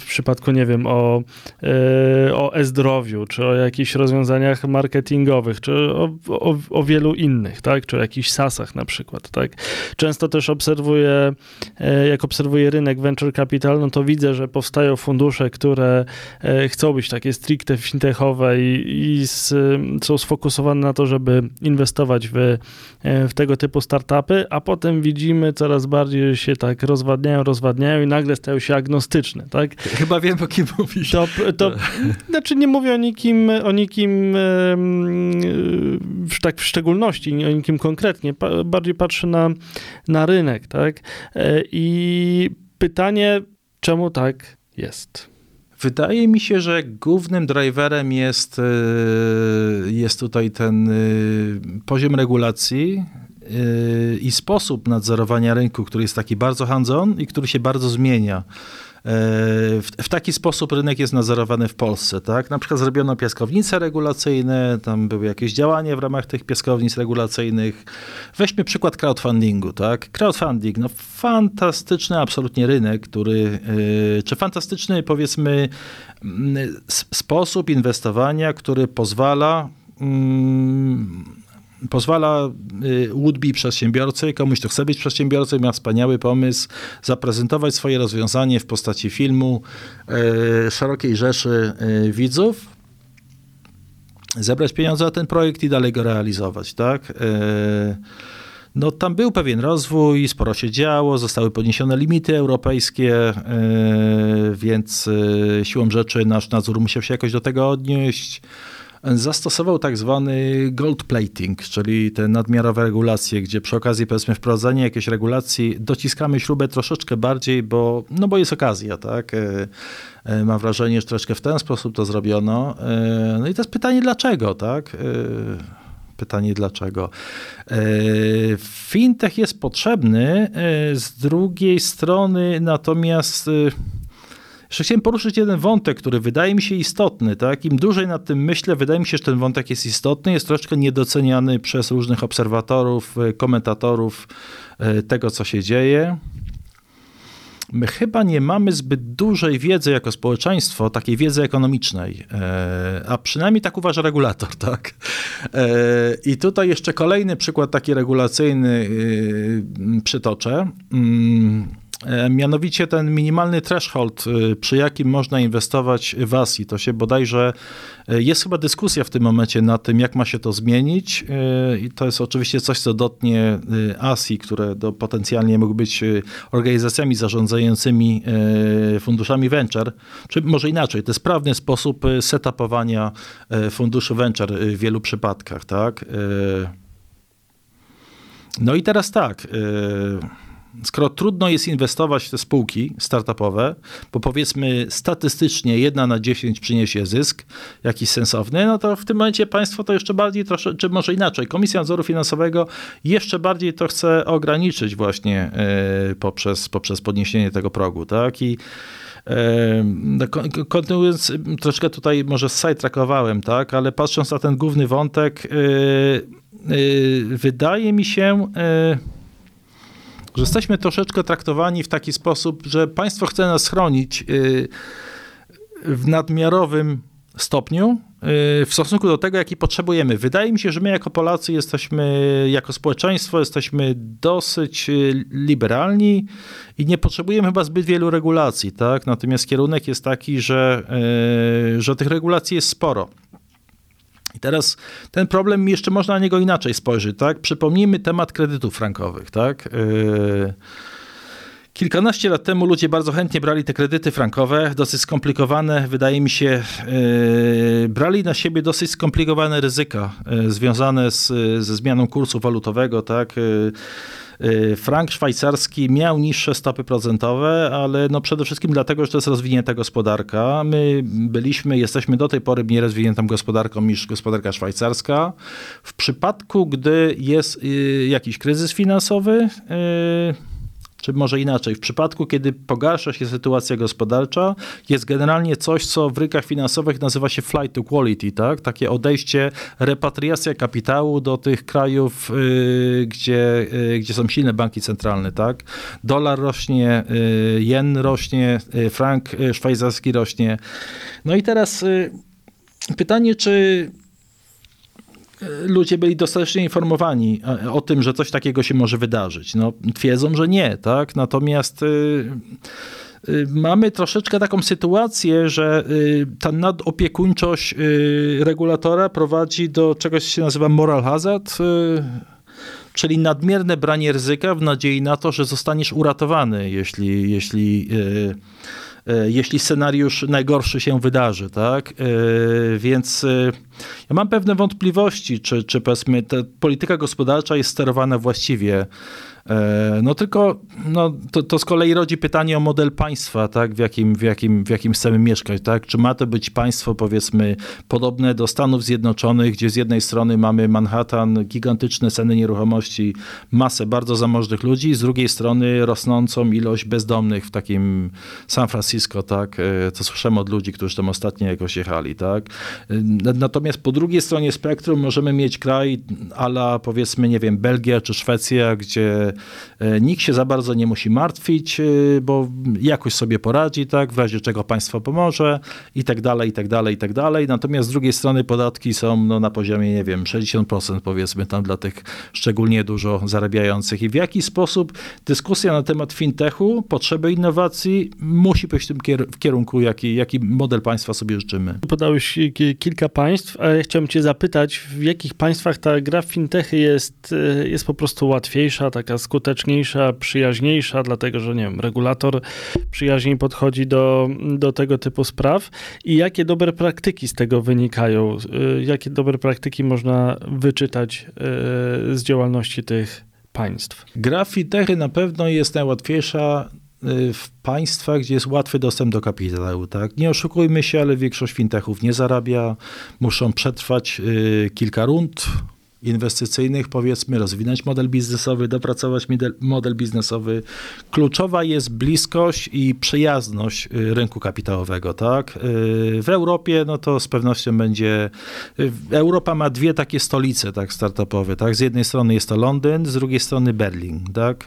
w przypadku, nie wiem, o, o e-zdrowiu, czy o jakichś rozwiązaniach marketingowych, czy o, o, o wielu innych, tak? Czy o jakichś sasach na przykład, tak? Często też obserwuję, jak obserwuję rynek venture capital, no to widzę, że powstają fundusze, które chcą być takie stricte fintechowe i, i z, są sfokusowane na to, żeby inwestować w, w tego typu startupy, a potem widzimy coraz bardziej się tak rozwadniają, rozwadniają i nagle stają się agnostyczne, tak? Chyba wiem, o kim mówisz. To, to znaczy nie mówię o nikim, o nikim w, tak w szczególności, o nikim konkretnie, bardziej patrzę na, na rynek, tak? E, I pytanie, czemu tak jest? Wydaje mi się, że głównym driverem jest, e, jest tutaj ten e, poziom regulacji i sposób nadzorowania rynku, który jest taki bardzo hands-on i który się bardzo zmienia. W, w, taki sposób rynek jest nadzorowany w Polsce. Tak? Na przykład zrobiono piaskownice regulacyjne, tam były jakieś działania w ramach tych piaskownic regulacyjnych. Weźmy przykład crowdfundingu. Tak? Crowdfunding, no fantastyczny absolutnie rynek, który, yy, czy fantastyczny powiedzmy mm, sposób inwestowania, który pozwala mm, pozwala y, would-be przedsiębiorcy, komuś, kto chce być przedsiębiorcą, ma wspaniały pomysł, zaprezentować swoje rozwiązanie w postaci filmu y, szerokiej rzeszy y, widzów, zebrać pieniądze na ten projekt i dalej go realizować, tak? No tam był pewien rozwój, sporo się działo, zostały podniesione limity europejskie, więc siłą rzeczy nasz nadzór musiał się jakoś do tego odnieść zastosował tak zwany gold plating, czyli te nadmiarowe regulacje, gdzie przy okazji powiedzmy wprowadzenia jakiejś regulacji dociskamy śrubę troszeczkę bardziej, bo, no bo jest okazja, tak? E, e, mam wrażenie, że troszeczkę w ten sposób to zrobiono. E, no i to jest pytanie dlaczego, tak? Pytanie dlaczego. Fintech jest potrzebny, z drugiej strony natomiast jeszcze chciałem poruszyć jeden wątek, który wydaje mi się istotny. Tak? Im dłużej nad tym myślę, wydaje mi się, że ten wątek jest istotny, jest troszkę niedoceniany przez różnych obserwatorów, e, komentatorów e, tego, co się dzieje. My chyba nie mamy zbyt dużej wiedzy jako społeczeństwo, takiej wiedzy ekonomicznej, e, a przynajmniej tak uważa regulator, tak? I tutaj jeszcze kolejny przykład taki regulacyjny przytoczę. E, mianowicie ten minimalny threshold, e, przy jakim można inwestować w ASI, to się bodajże e, jest chyba dyskusja w tym momencie na tym, jak ma się to zmienić. I to jest oczywiście coś, co dotknie ASI, które do, potencjalnie mogą być organizacjami zarządzającymi funduszami venture, czy może inaczej, to jest sprawny sposób setupowania funduszy venture w wielu przypadkach, tak? No i teraz tak skoro trudno jest inwestować w te spółki startupowe, bo powiedzmy statystycznie jedna na 10 przyniesie zysk jakiś sensowny, no to w tym momencie państwo to jeszcze bardziej, trosze, czy może inaczej, Komisja Nadzoru Finansowego jeszcze bardziej to chce ograniczyć właśnie e, poprzez, poprzez podniesienie tego progu, tak? I e, no, kontynuując, troszkę tutaj może sidetrackowałem, tak, ale patrząc na ten główny wątek, e, wydaje mi się, że jesteśmy troszeczkę traktowani w taki sposób, że państwo chce nas chronić y, w nadmiarowym stopniu y, w stosunku do tego, jaki potrzebujemy. Wydaje mi się, że my jako Polacy jesteśmy, jako społeczeństwo, jesteśmy dosyć y, liberalni i nie potrzebujemy chyba zbyt wielu regulacji, tak? Natomiast kierunek jest taki, że, że tych regulacji jest sporo. I teraz ten problem jeszcze można na niego inaczej spojrzeć, tak? Przypomnijmy temat kredytów frankowych, tak? Yy... Kilkanaście lat temu ludzie bardzo chętnie brali te kredyty frankowe, dosyć skomplikowane, wydaje mi się, yy, brali na siebie dosyć skomplikowane ryzyka yy, związane z, ze zmianą kursu walutowego, tak? Frank szwajcarski miał niższe stopy procentowe, ale no przede wszystkim dlatego, że to jest rozwinięta gospodarka. My byliśmy, jesteśmy do tej pory mniej rozwiniętą gospodarką niż gospodarka szwajcarska. W przypadku, gdy jest y, jakiś kryzys finansowy, y, Czy może inaczej, w przypadku, kiedy pogarsza się sytuacja gospodarcza, jest generalnie coś, co w rynkach finansowych nazywa się flight to quality, tak? Takie odejście, repatriacja kapitału do tych krajów, yy, gdzie, yy, gdzie są silne banki centralne, tak? Dolar rośnie, yy, jen rośnie, y, frank y, szwajcarski rośnie. No i teraz y, pytanie, czy ludzie byli dostatecznie informowani e, o tym, że coś takiego się może wydarzyć. No, twierdzą, że nie, tak? Natomiast y, y, mamy troszeczkę taką sytuację, że y, ta nadopiekuńczość regulatora prowadzi do czegoś, co się nazywa moral hazard, czyli nadmierne branie ryzyka w nadziei na to, że zostaniesz uratowany, jeśli, jeśli jeśli scenariusz najgorszy się wydarzy, tak? E, więc e, ja mam pewne wątpliwości, czy, czy powiedzmy ta polityka gospodarcza jest sterowana właściwie E, no tylko no, to, to z kolei rodzi pytanie o model państwa, tak? w, jakim, w, jakim, w jakim chcemy mieszkać. Tak? Czy ma to być państwo, powiedzmy, podobne do Stanów Zjednoczonych, gdzie z jednej strony mamy Manhattan, gigantyczne ceny nieruchomości, masę bardzo zamożnych ludzi, z drugiej strony rosnącą ilość bezdomnych w takim San Francisco, tak? E, co słyszymy od ludzi, którzy tam ostatnio jakoś jechali. Tak? E, natomiast po drugiej stronie spektrum możemy mieć kraj ala powiedzmy, nie wiem, Belgia czy Szwecja, gdzie E, nikt się za bardzo nie musi martwić, e, bo jakoś sobie poradzi, tak, w razie czego państwo pomoże i tak dalej, i tak dalej, i tak dalej. Natomiast z drugiej strony podatki są no, na poziomie, nie wiem, 60% powiedzmy tam dla tych szczególnie dużo zarabiających. I w jaki sposób dyskusja na temat fintechu, potrzeby innowacji musi pójść w tym kierunku, jaki, jaki model państwa sobie życzymy. Podałeś kilka państw, a ja chciałem cię zapytać, w jakich państwach ta gra w fintechy jest, e, jest po prostu łatwiejsza, taka skuteczniejsza, przyjaźniejsza, dlatego że nie wiem, regulator przyjaźniej podchodzi do, do tego typu spraw i jakie dobre praktyki z tego wynikają? Y, jakie dobre praktyki można wyczytać y, z działalności tych państw? Gra fintechy na pewno jest najłatwiejsza y, w państwach, gdzie jest łatwy dostęp do kapitału. Tak? Nie oszukujmy się, ale większość fintechów nie zarabia, muszą przetrwać kilka rund, inwestycyjnych, powiedzmy, rozwinąć model biznesowy, dopracować model biznesowy. Kluczowa jest bliskość i przyjazność y, rynku kapitałowego, tak? Y, w Europie, no to z pewnością będzie, y, Europa ma dwie takie stolice, tak, startupowe, tak? Z jednej strony jest to Londyn, z drugiej strony Berlin, tak?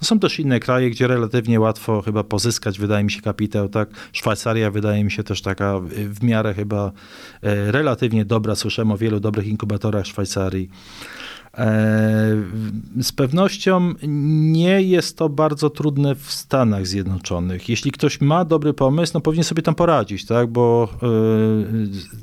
No są też inne kraje, gdzie relatywnie łatwo chyba pozyskać, wydaje mi się, kapitał, tak? Szwajcaria wydaje mi się też taka w miarę chyba relatywnie dobra, słyszałem o wielu dobrych inkubatorach Szwajcarii. E, z pewnością nie jest to bardzo trudne w Stanach Zjednoczonych. Jeśli ktoś ma dobry pomysł, no powinien sobie tam poradzić, tak? bo e,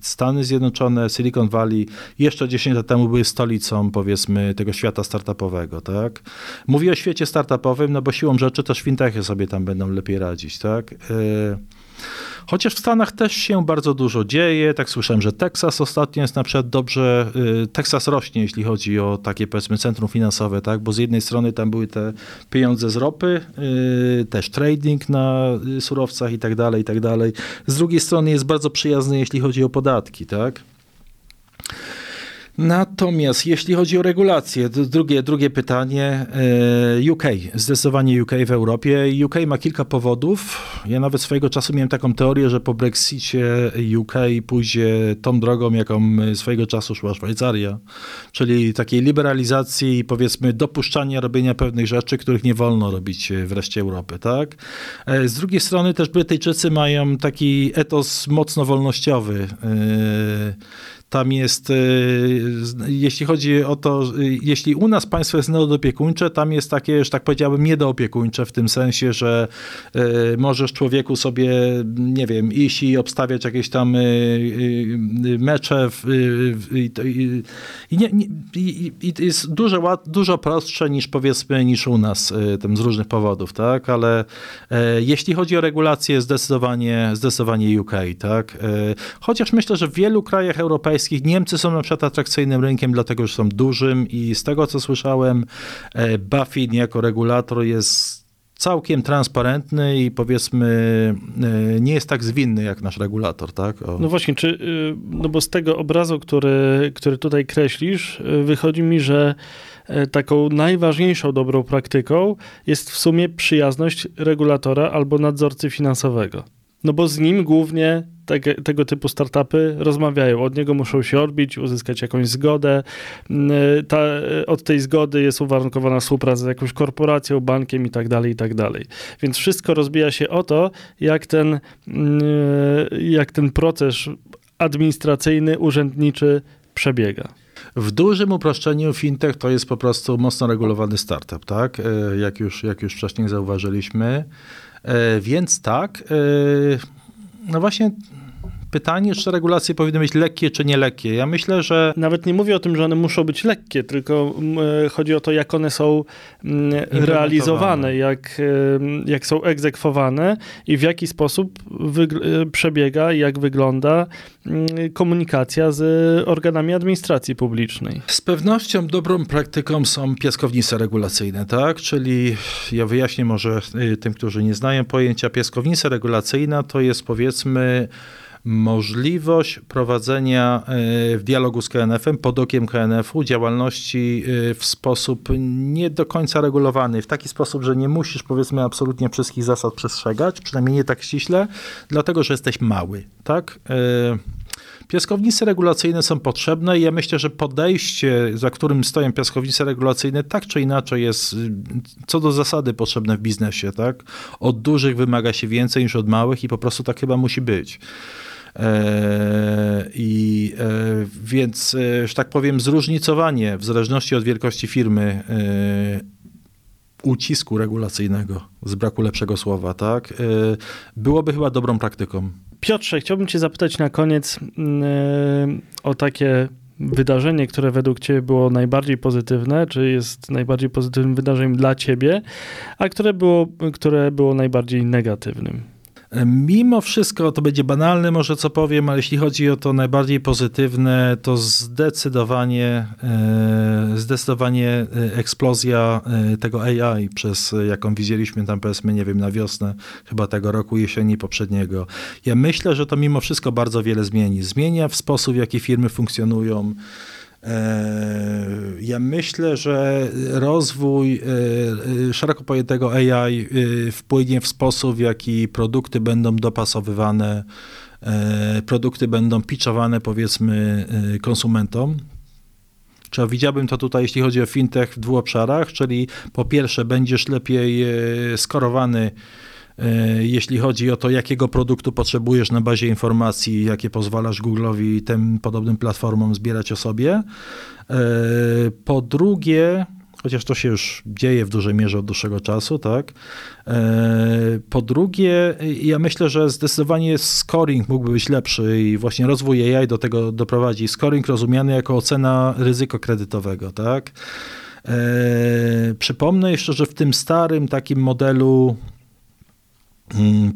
Stany Zjednoczone, Silicon Valley jeszcze 10 lat temu były stolicą, powiedzmy, tego świata startupowego. Tak? Mówię o świecie startupowym, no bo siłą rzeczy też fintechy sobie tam będą lepiej radzić. Tak? Chociaż w Stanach też się bardzo dużo dzieje. Tak słyszałem, że Teksas ostatnio jest na przykład dobrze, y, Teksas rośnie, jeśli chodzi o takie powiedzmy centrum finansowe, tak? Bo z jednej strony tam były te pieniądze z ropy, y, też trading na y, surowcach i tak dalej, i tak dalej. Z drugiej strony jest bardzo przyjazny, jeśli chodzi o podatki, tak? Natomiast jeśli chodzi o regulacje, drugie, drugie pytanie, e, UK, zdecydowanie UK w Europie. UK ma kilka powodów. Ja nawet swojego czasu miałem taką teorię, że po Brexicie UK pójdzie tą drogą, jaką swojego czasu szła Szwajcaria, czyli takiej liberalizacji i powiedzmy dopuszczania robienia pewnych rzeczy, których nie wolno robić w reszcie Europy, tak? E, z drugiej strony też Brytyjczycy mają taki etos mocno wolnościowy. E, tam jest, e, jeśli chodzi o to, jeśli u nas państwo jest nieopiekuńcze, tam jest takie, że tak powiedziałbym, niedoopiekuńcze w tym sensie, że e, możesz człowieku sobie, nie wiem, iść i obstawiać jakieś tam e, mecze i, i, nie, i, i jest dużo, dużo prostsze niż powiedzmy niż u nas tym z różnych powodów, tak, ale jeśli chodzi o regulacje, zdecydowanie, zdecydowanie UK, tak, chociaż myślę, że w wielu krajach europejskich europejskich. Niemcy są na przykład atrakcyjnym rynkiem, dlatego że są dużym i z tego co słyszałem, e, Buffin jako regulator jest całkiem transparentny i powiedzmy e, nie jest tak zwinny jak nasz regulator, tak? O. No właśnie, czy, y, no bo z tego obrazu, który, który tutaj kreślisz, y, wychodzi mi, że e, taką najważniejszą dobrą praktyką jest w sumie przyjazność regulatora albo nadzorcy finansowego. No bo z nim głównie te, tego typu startupy rozmawiają. Od niego muszą się odbić, uzyskać jakąś zgodę. Mm, ta, od tej zgody jest uwarunkowana współpraca z jakąś korporacją, bankiem i tak dalej, i tak dalej. Więc wszystko rozbija się o to, jak ten, mm, jak ten proces administracyjny, urzędniczy przebiega. W dużym uproszczeniu fintech to jest po prostu mocno regulowany startup, tak? E, jak już, jak już wcześniej zauważyliśmy. E, więc tak, e, no właśnie pytanie, czy regulacje powinny być lekkie, czy nie lekkie. Ja myślę, że... Nawet nie mówię o tym, że one muszą być lekkie, tylko e, chodzi o to, jak one są realizowane, jak, jak są egzekwowane i w jaki sposób przebiega i jak wygląda komunikacja z organami administracji publicznej. Z pewnością dobrą praktyką są piaskownice regulacyjne, tak? Czyli ja wyjaśnię może y, tym, którzy nie znają pojęcia. Piaskownica regulacyjna to jest powiedzmy możliwość prowadzenia e, w dialogu z KNF-em, pod okiem KNF-u, działalności e, w sposób nie do końca regulowany, w taki sposób, że nie musisz powiedzmy absolutnie wszystkich zasad przestrzegać, przynajmniej nie tak ściśle, dlatego, że jesteś mały, tak? E, piaskownice regulacyjne są potrzebne i ja myślę, że podejście, za którym stoją piaskownice regulacyjne, tak czy inaczej jest co do zasady potrzebne w biznesie. Tak? Od dużych wymaga się więcej niż od małych i po prostu tak chyba musi być. E, I e, więc, e, że tak powiem, zróżnicowanie w zależności od wielkości firmy ucisku regulacyjnego, z braku lepszego słowa, tak, byłoby chyba dobrą praktyką. Piotrze, chciałbym Cię zapytać na koniec mm, o takie wydarzenie, które według Ciebie było najbardziej pozytywne, czy jest najbardziej pozytywnym wydarzeniem dla Ciebie, a które było, które było najbardziej negatywnym? Mimo wszystko, to będzie banalne może co powiem, ale jeśli chodzi o to najbardziej pozytywne, to zdecydowanie, e, zdecydowanie e, eksplozja e, tego AI przez, jaką widzieliśmy tam powiedzmy, nie wiem, na wiosnę chyba tego roku, jesieni poprzedniego. Ja myślę, że to mimo wszystko bardzo wiele zmieni. Zmienia w sposób, w jaki firmy funkcjonują, E, ja myślę, że rozwój e, szeroko pojętego AI e, wpłynie w sposób, w jaki produkty będą dopasowywane, produkty będą pitchowane powiedzmy konsumentom. Czy widziałbym to tutaj, jeśli chodzi o fintech, w dwóch obszarach, czyli po pierwsze będziesz lepiej skorowany E, jeśli chodzi o to, jakiego produktu potrzebujesz na bazie informacji, jakie pozwalasz Google'owi i tym podobnym platformom zbierać o sobie. E, po drugie, chociaż to się już dzieje w dużej mierze od dłuższego czasu, tak. E, po drugie, ja myślę, że zdecydowanie scoring mógłby być lepszy i właśnie rozwój AI do tego doprowadzi. Scoring rozumiany jako ocena ryzyka kredytowego, tak. Przypomnę jeszcze, że w tym starym takim modelu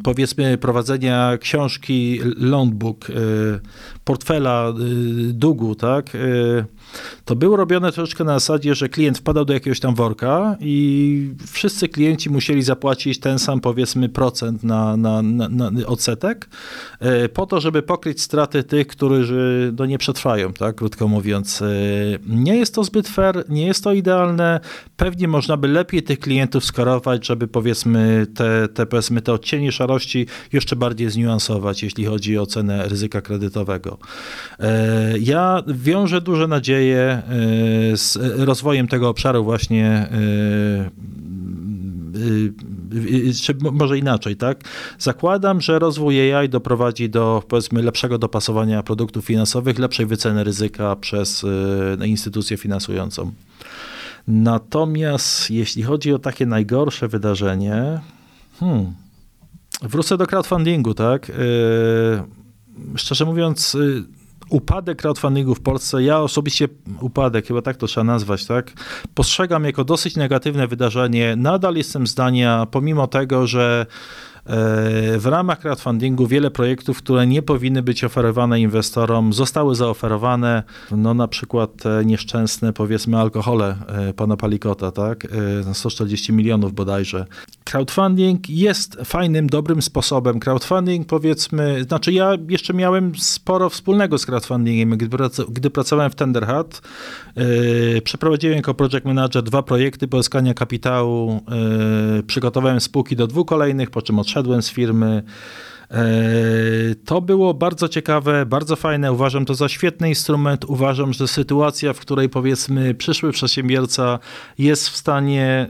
powiedzmy prowadzenia książki loanbook, y, portfela y, długu, tak, y, to było robione troszeczkę na zasadzie, że klient wpadał do jakiegoś tam worka i wszyscy klienci musieli zapłacić ten sam powiedzmy procent na, na, na, na odsetek po to, żeby pokryć straty tych, którzy no, nie przetrwają, tak, krótko mówiąc. Nie jest to zbyt fair, nie jest to idealne. Pewnie można by lepiej tych klientów skorować, żeby powiedzmy te, te, powiedzmy, te odcienie szarości jeszcze bardziej zniuansować, jeśli chodzi o cenę ryzyka kredytowego. E, ja wiążę duże nadzieje e, z rozwojem tego obszaru właśnie e, czy może inaczej, tak? Zakładam, że rozwój AI doprowadzi do powiedzmy lepszego dopasowania produktów finansowych, lepszej wyceny ryzyka przez instytucję finansującą. Natomiast jeśli chodzi o takie najgorsze wydarzenie, hmm, Wrócę do crowdfundingu, tak? Szczerze mówiąc, yy, upadek crowdfundingu w Polsce, ja osobiście upadek, chyba tak to trzeba nazwać, tak? Postrzegam jako dosyć negatywne wydarzenie. Nadal jestem zdania, pomimo tego, że w ramach crowdfundingu wiele projektów, które nie powinny być oferowane inwestorom, zostały zaoferowane, no na przykład te nieszczęsne, powiedzmy, alkohole pana Palikota, tak, 140 milionów bodajże. Crowdfunding jest fajnym, dobrym sposobem. Crowdfunding, powiedzmy, znaczy ja jeszcze miałem sporo wspólnego z crowdfundingiem, gdy, gdy pracowałem w Tenderhat, yy, przeprowadziłem jako project manager dwa projekty pozyskania kapitału, yy, przygotowałem spółki do dwóch kolejnych, po czym odszedłem z firmy. E, to było bardzo ciekawe, bardzo fajne. Uważam to za świetny instrument. Uważam, że sytuacja, w której powiedzmy przyszły przedsiębiorca jest w stanie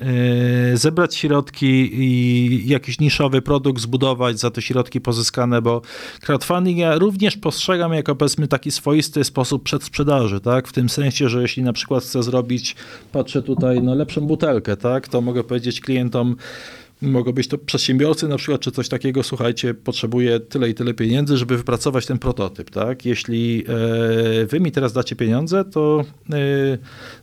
e, zebrać środki i jakiś niszowy produkt zbudować za te środki pozyskane, bo crowdfunding ja również postrzegam jako powiedzmy taki swoisty sposób przedsprzedaży, tak? W tym sensie, że jeśli na przykład chcę zrobić, patrzę tutaj, no lepszą butelkę, tak? To mogę powiedzieć klientom, Mogą być to przedsiębiorcy na przykład, czy coś takiego, słuchajcie, potrzebuję tyle i tyle pieniędzy, żeby wypracować ten prototyp, tak? Jeśli e, wy mi teraz dacie pieniądze, to e,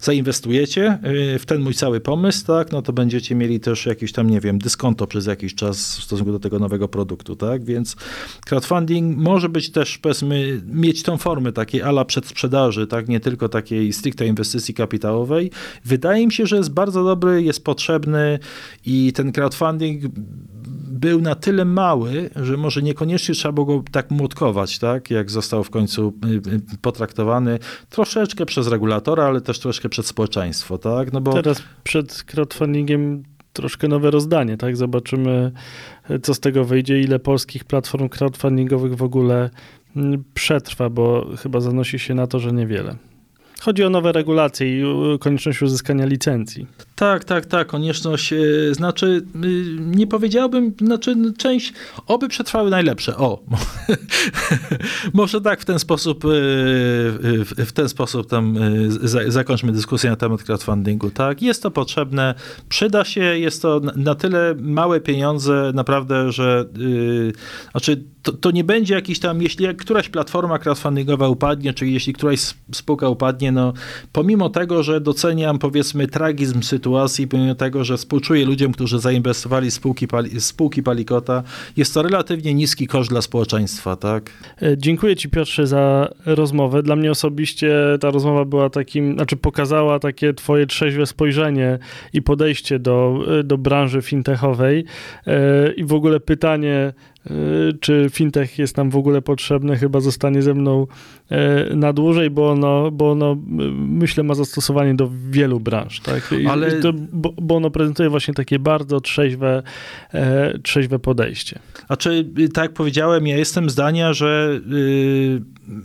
zainwestujecie e, w ten mój cały pomysł, tak? No to będziecie mieli też jakiś tam, nie wiem, dyskonto przez jakiś czas w stosunku do tego nowego produktu, tak? Więc crowdfunding może być też, powiedzmy, mieć tą formę takiej ala przedsprzedaży, tak? Nie tylko takiej stricte inwestycji kapitałowej. Wydaje mi się, że jest bardzo dobry, jest potrzebny i ten crowdfunding crowdfunding był na tyle mały, że może niekoniecznie trzeba było go tak młotkować, tak, jak został w końcu y, y, potraktowany troszeczkę przez regulatora, ale też troszkę przez społeczeństwo, tak, no bo... Teraz przed crowdfundingiem troszkę nowe rozdanie, tak, zobaczymy co z tego wyjdzie, ile polskich platform crowdfundingowych w ogóle mm, przetrwa, bo chyba zanosi się na to, że niewiele. Chodzi o nowe regulacje i konieczność uzyskania licencji. Tak, tak, tak, konieczność, e, znaczy y, nie powiedziałbym, znaczy część, oby przetrwały najlepsze, o, może tak w ten sposób, e, w ten sposób tam e, zakończmy dyskusję na temat crowdfundingu, tak, jest to potrzebne, przyda się, jest to na tyle małe pieniądze, naprawdę, że, znaczy to, to nie będzie jakiś tam, jeśli któraś platforma crowdfundingowa upadnie, czy jeśli któraś spółka upadnie, no pomimo tego, że doceniam powiedzmy tragizm sytuacji, pomimo tego, że współczuję ludziom, którzy zainwestowali w spółki, spółki Palikota, jest to relatywnie niski koszt dla społeczeństwa, tak? E, dziękuję ci Piotrze za rozmowę. Dla mnie osobiście ta rozmowa była takim, znaczy pokazała takie twoje trzeźwe spojrzenie i podejście do, do branży fintechowej e, i w ogóle pytanie, E, czy fintech jest nam w ogóle potrzebny, chyba zostanie ze mną e, na dłużej, bo ono, bo ono myślę ma zastosowanie do wielu branż, tak? Ale... To, bo, bo ono prezentuje właśnie takie bardzo trzeźwe, e, trzeźwe podejście. Znaczy, tak jak powiedziałem, ja jestem zdania, że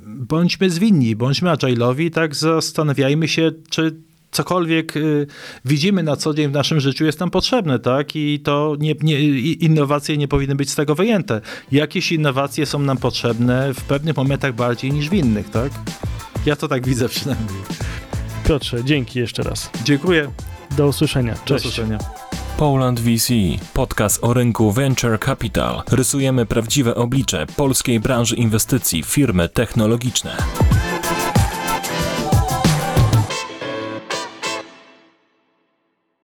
bądźmy zwinni, bądźmy agile'owi, tak zastanawiajmy się, czy cokolwiek y, widzimy na co dzień w naszym życiu jest nam potrzebne, tak? I to nie, nie, innowacje nie powinny być z tego wyjęte. Jakieś innowacje są nam potrzebne w pewnych momentach bardziej niż w innych, tak? Ja to tak widzę przynajmniej. Piotrze, dzięki jeszcze raz. Dziękuję. Do usłyszenia. Cześć. Do usłyszenia. Poland VC, podcast o rynku Venture Capital. Rysujemy prawdziwe oblicze polskiej branży inwestycji, firmy technologiczne.